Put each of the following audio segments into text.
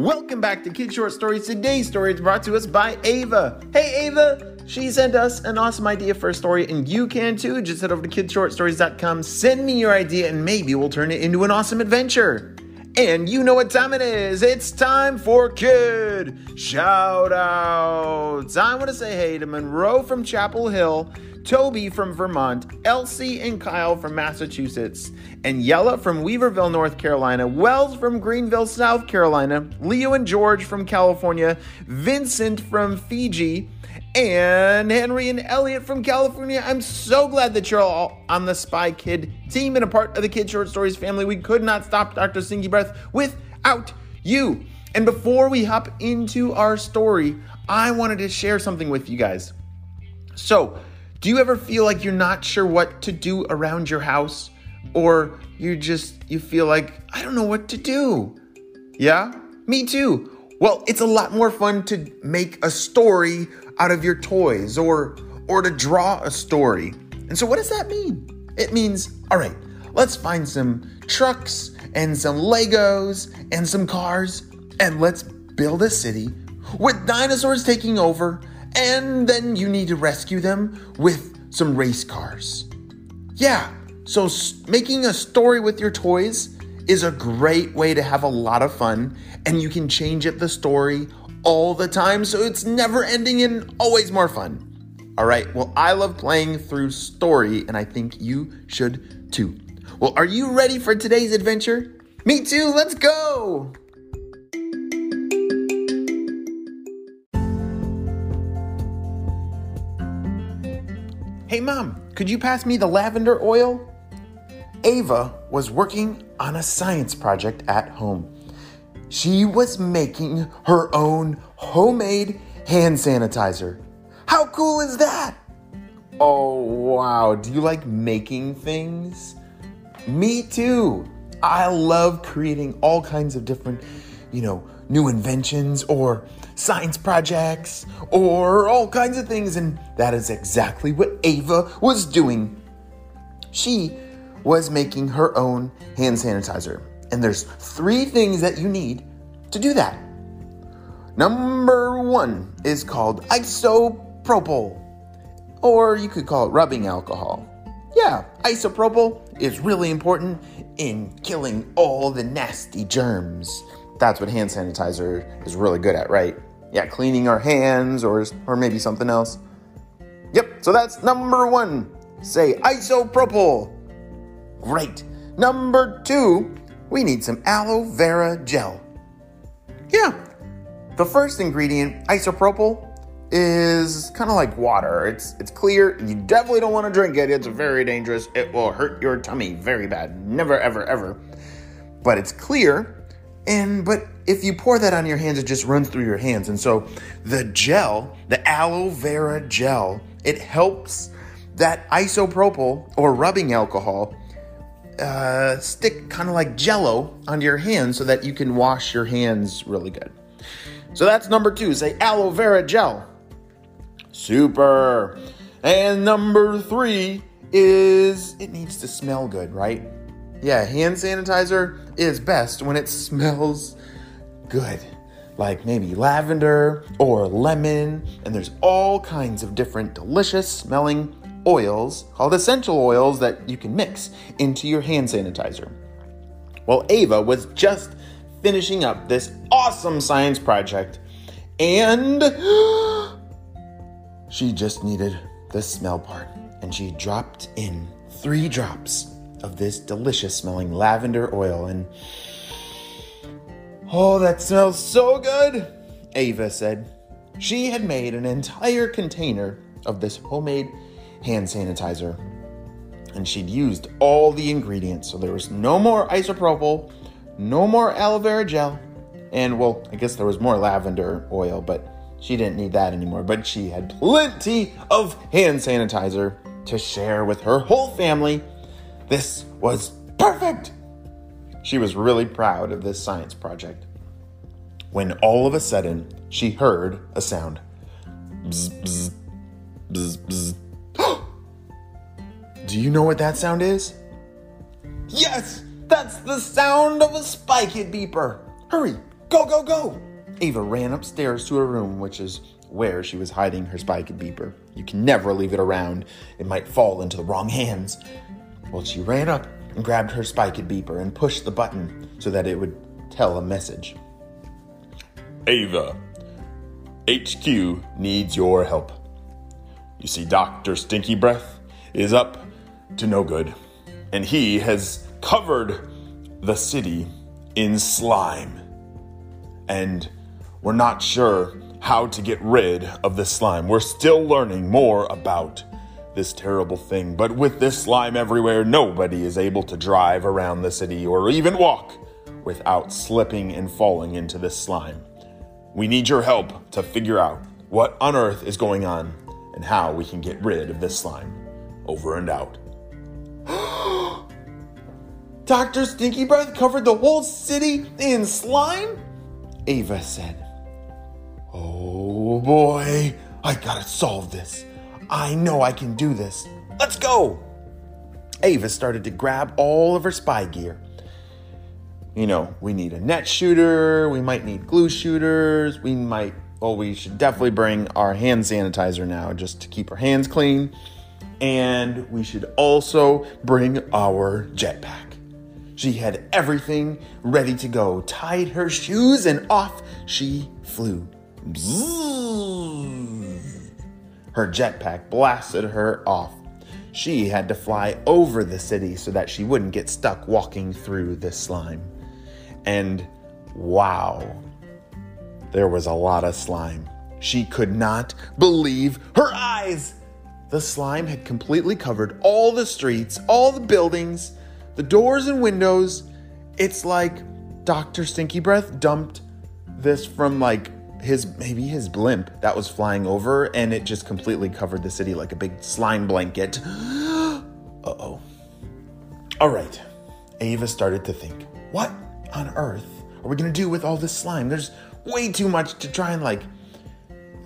Welcome back to Kid Short Stories. Today's story is brought to us by Ava. Hey, Ava! She sent us an awesome idea for a story, and you can too. Just head over to kidshortstories.com, send me your idea, and maybe we'll turn it into an awesome adventure. And you know what time it is. It's time for Kid Shout Outs. I want to say hey to Monroe from Chapel Hill, Toby from Vermont, Elsie and Kyle from Massachusetts, and Yella from Weaverville, North Carolina, Wells from Greenville, South Carolina, Leo and George from California, Vincent from Fiji, and Henry and Elliot from California. I'm so glad that you're all on the Spy Kid team and a part of the Kid Short Stories family. We could not stop Dr. Stinky Breath without you. And before we hop into our story, I wanted to share something with you guys. So, do you ever feel like you're not sure what to do around your house? Or you just you feel like I don't know what to do? Yeah? Me too. Well, it's a lot more fun to make a story out of your toys or or to draw a story. And so what does that mean? It means, all right, let's find some trucks and some Legos and some cars and let's build a city with dinosaurs taking over and then you need to rescue them with some race cars. Yeah, so making a story with your toys is a great way to have a lot of fun and you can change it the story all the time so it's never ending and always more fun. All right, well, I love playing through story and I think you should too. Well, are you ready for today's adventure? Me too, let's go! Hey, Mom, could you pass me the lavender oil? Ava was working on a science project at home. She was making her own homemade hand sanitizer. How cool is that? Oh, wow. Do you like making things? Me too. I love creating all kinds of different, you know, new inventions or science projects or all kinds of things. And that is exactly what Ava was doing. She was making her own hand sanitizer. And there's three things that you need to do that. Number one is called isopropyl, or you could call it rubbing alcohol. Yeah, isopropyl is really important in killing all the nasty germs. That's what hand sanitizer is really good at, right? Yeah, cleaning our hands or, or maybe something else. Yep, so that's number one. Say isopropyl. Great. Number two, we need some aloe vera gel. Yeah. The first ingredient, isopropyl, is kind of like water. It's it's clear. You definitely don't want to drink it. It's very dangerous. It will hurt your tummy very bad. Never ever ever. But it's clear. And but if you pour that on your hands, it just runs through your hands. And so the gel, the aloe vera gel, it helps that isopropyl or rubbing alcohol uh, stick kind of like jello onto your hands so that you can wash your hands really good. So that's number two. Say aloe vera gel. Super. And number three is it needs to smell good, right? Yeah, hand sanitizer is best when it smells good. Like maybe lavender or lemon, and there's all kinds of different delicious smelling oils called essential oils that you can mix into your hand sanitizer. Well, Ava was just finishing up this awesome science project and she just needed the smell part and she dropped in three drops of this delicious smelling lavender oil and oh that smells so good ava said she had made an entire container of this homemade hand sanitizer. And she'd used all the ingredients, so there was no more isopropyl, no more aloe vera gel, and well, I guess there was more lavender oil, but she didn't need that anymore. But she had plenty of hand sanitizer to share with her whole family. This was perfect! She was really proud of this science project. When all of a sudden she heard a sound. Bzz, bzz, bzz, bzz. Do you know what that sound is? Yes, that's the sound of a Spy Kid beeper. Hurry, go, go, go. Ava ran upstairs to her room, which is where she was hiding her spike beeper. You can never leave it around, it might fall into the wrong hands. Well, she ran up and grabbed her spike beeper and pushed the button so that it would tell a message. Ava, HQ needs your help. You see, Dr. Stinky Breath is up to no good, and he has covered the city in slime. And we're not sure how to get rid of this slime. We're still learning more about this terrible thing, but with this slime everywhere, nobody is able to drive around the city or even walk without slipping and falling into this slime. We need your help to figure out what on earth is going on and how we can get rid of this slime. Over and out. Dr. Stinky Breath covered the whole city in slime? Ava said. Oh boy, I gotta solve this. I know I can do this. Let's go! Ava started to grab all of her spy gear. You know, we need a net shooter, we might need glue shooters, we might, well, we should definitely bring our hand sanitizer now just to keep our hands clean. And we should also bring our jetpack. She had everything ready to go, tied her shoes, and off she flew. Bzzz. Her jetpack blasted her off. She had to fly over the city so that she wouldn't get stuck walking through this slime. And wow, there was a lot of slime. She could not believe her eyes. The slime had completely covered all the streets, all the buildings, the doors and windows. It's like Dr. Stinky Breath dumped this from like his maybe his blimp that was flying over and it just completely covered the city like a big slime blanket. Uh-oh. All right. Ava started to think, what on earth are we going to do with all this slime? There's way too much to try and like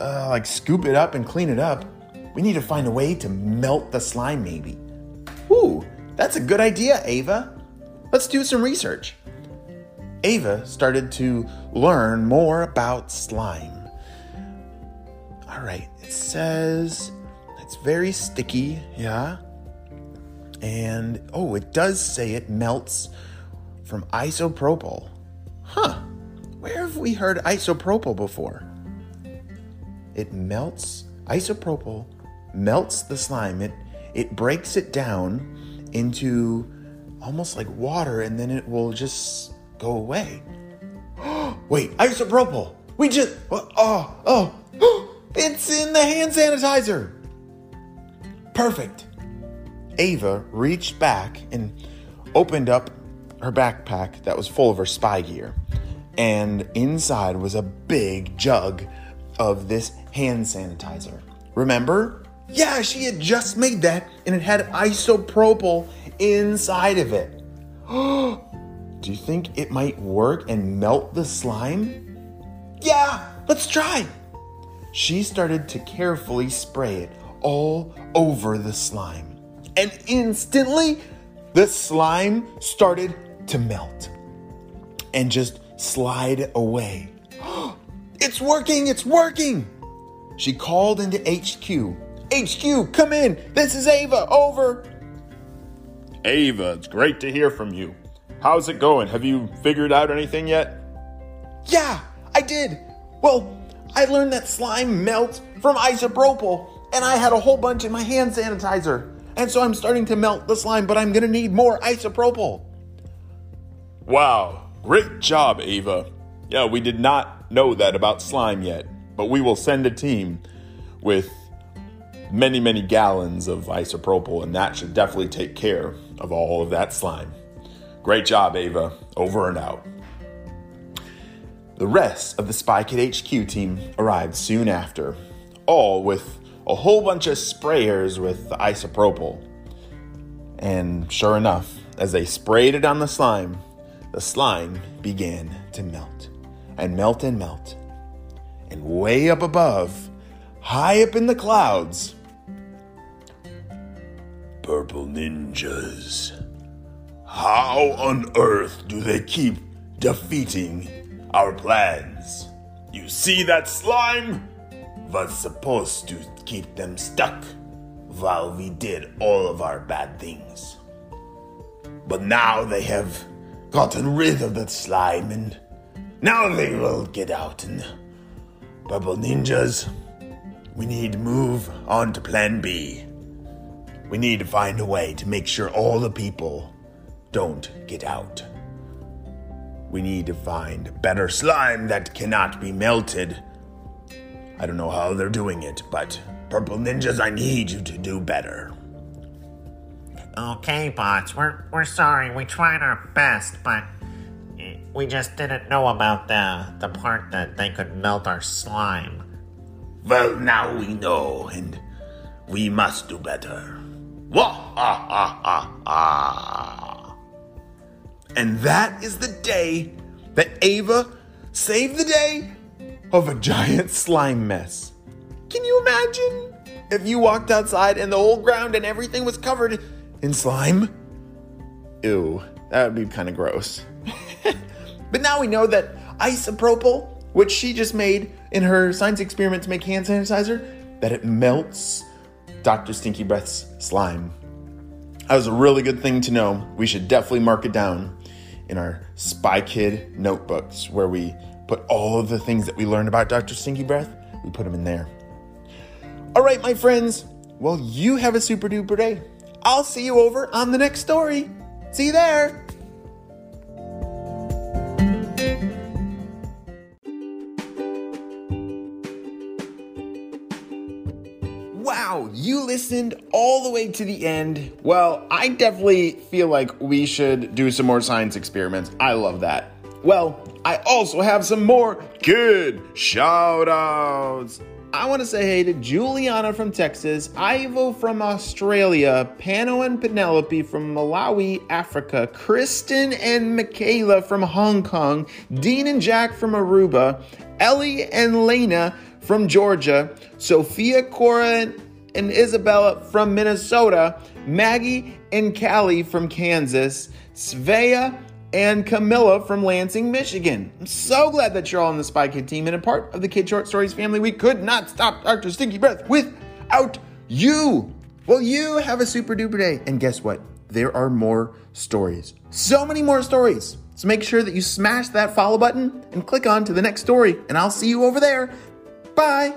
uh, like scoop it up and clean it up. We need to find a way to melt the slime maybe. Ooh, that's a good idea, Ava. Let's do some research. Ava started to learn more about slime. All right, it says it's very sticky, yeah. And oh, it does say it melts from isopropyl. Huh, where have we heard isopropyl before? It melts, isopropyl melts the slime. It, it breaks it down into almost like water and then it will just go away. Wait, isopropyl. We just oh oh, oh. it's in the hand sanitizer. Perfect. Ava reached back and opened up her backpack that was full of her spy gear. And inside was a big jug of this hand sanitizer. Remember? Yeah, she had just made that and it had isopropyl inside of it. Oh, Do you think it might work and melt the slime? Yeah, let's try. She started to carefully spray it all over the slime. And instantly, the slime started to melt and just slide away. it's working, it's working. She called into HQ. HQ, come in. This is Ava. Over. Ava, it's great to hear from you. How's it going? Have you figured out anything yet? Yeah, I did. Well, I learned that slime melts from isopropyl, and I had a whole bunch in my hand sanitizer. And so I'm starting to melt the slime, but I'm gonna need more isopropyl. Wow, great job, Ava. Yeah, we did not know that about slime yet, but we will send a team with many, many gallons of isopropyl, and that should definitely take care of all of that slime. Great job, Ava. Over and out. The rest of the Spy Kid HQ team arrived soon after, all with a whole bunch of sprayers with isopropyl. And sure enough, as they sprayed it on the slime, the slime began to melt and melt and melt. And way up above, high up in the clouds, purple ninjas. How on earth do they keep defeating our plans? You see that slime? Was supposed to keep them stuck while we did all of our bad things. But now they have gotten rid of that slime and now they will get out and Purple Ninjas, we need to move on to plan B. We need to find a way to make sure all the people don't get out. We need to find better slime that cannot be melted. I don't know how they're doing it, but Purple Ninjas, I need you to do better. Okay, bots, we're, we're sorry. We tried our best, but we just didn't know about the, the part that they could melt our slime. Well, now we know, and we must do better. Wah ha ha ha ha. And that is the day that Ava saved the day of a giant slime mess. Can you imagine if you walked outside and the whole ground and everything was covered in slime? Ew, that would be kind of gross. but now we know that isopropyl, which she just made in her science experiment to make hand sanitizer, that it melts Dr. Stinky Breath's slime. That was a really good thing to know. We should definitely mark it down in our Spy Kid notebooks where we put all of the things that we learned about Dr. Stinky Breath. We put them in there. All right, my friends. Well, you have a super duper day. I'll see you over on the next story. See you there. Listened all the way to the end. Well, I definitely feel like we should do some more science experiments. I love that. Well, I also have some more good shout outs. I want to say hey to Juliana from Texas, Ivo from Australia, Pano and Penelope from Malawi, Africa, Kristen and Michaela from Hong Kong, Dean and Jack from Aruba, Ellie and Lena from Georgia, Sophia, Cora, and Isabella from Minnesota, Maggie and Callie from Kansas, Svea and Camilla from Lansing, Michigan. I'm so glad that you're all on the Spy Kid team and a part of the Kid Short Stories family. We could not stop Dr. Stinky Breath without you. Well, you have a super duper day. And guess what? There are more stories. So many more stories. So make sure that you smash that follow button and click on to the next story. And I'll see you over there. Bye.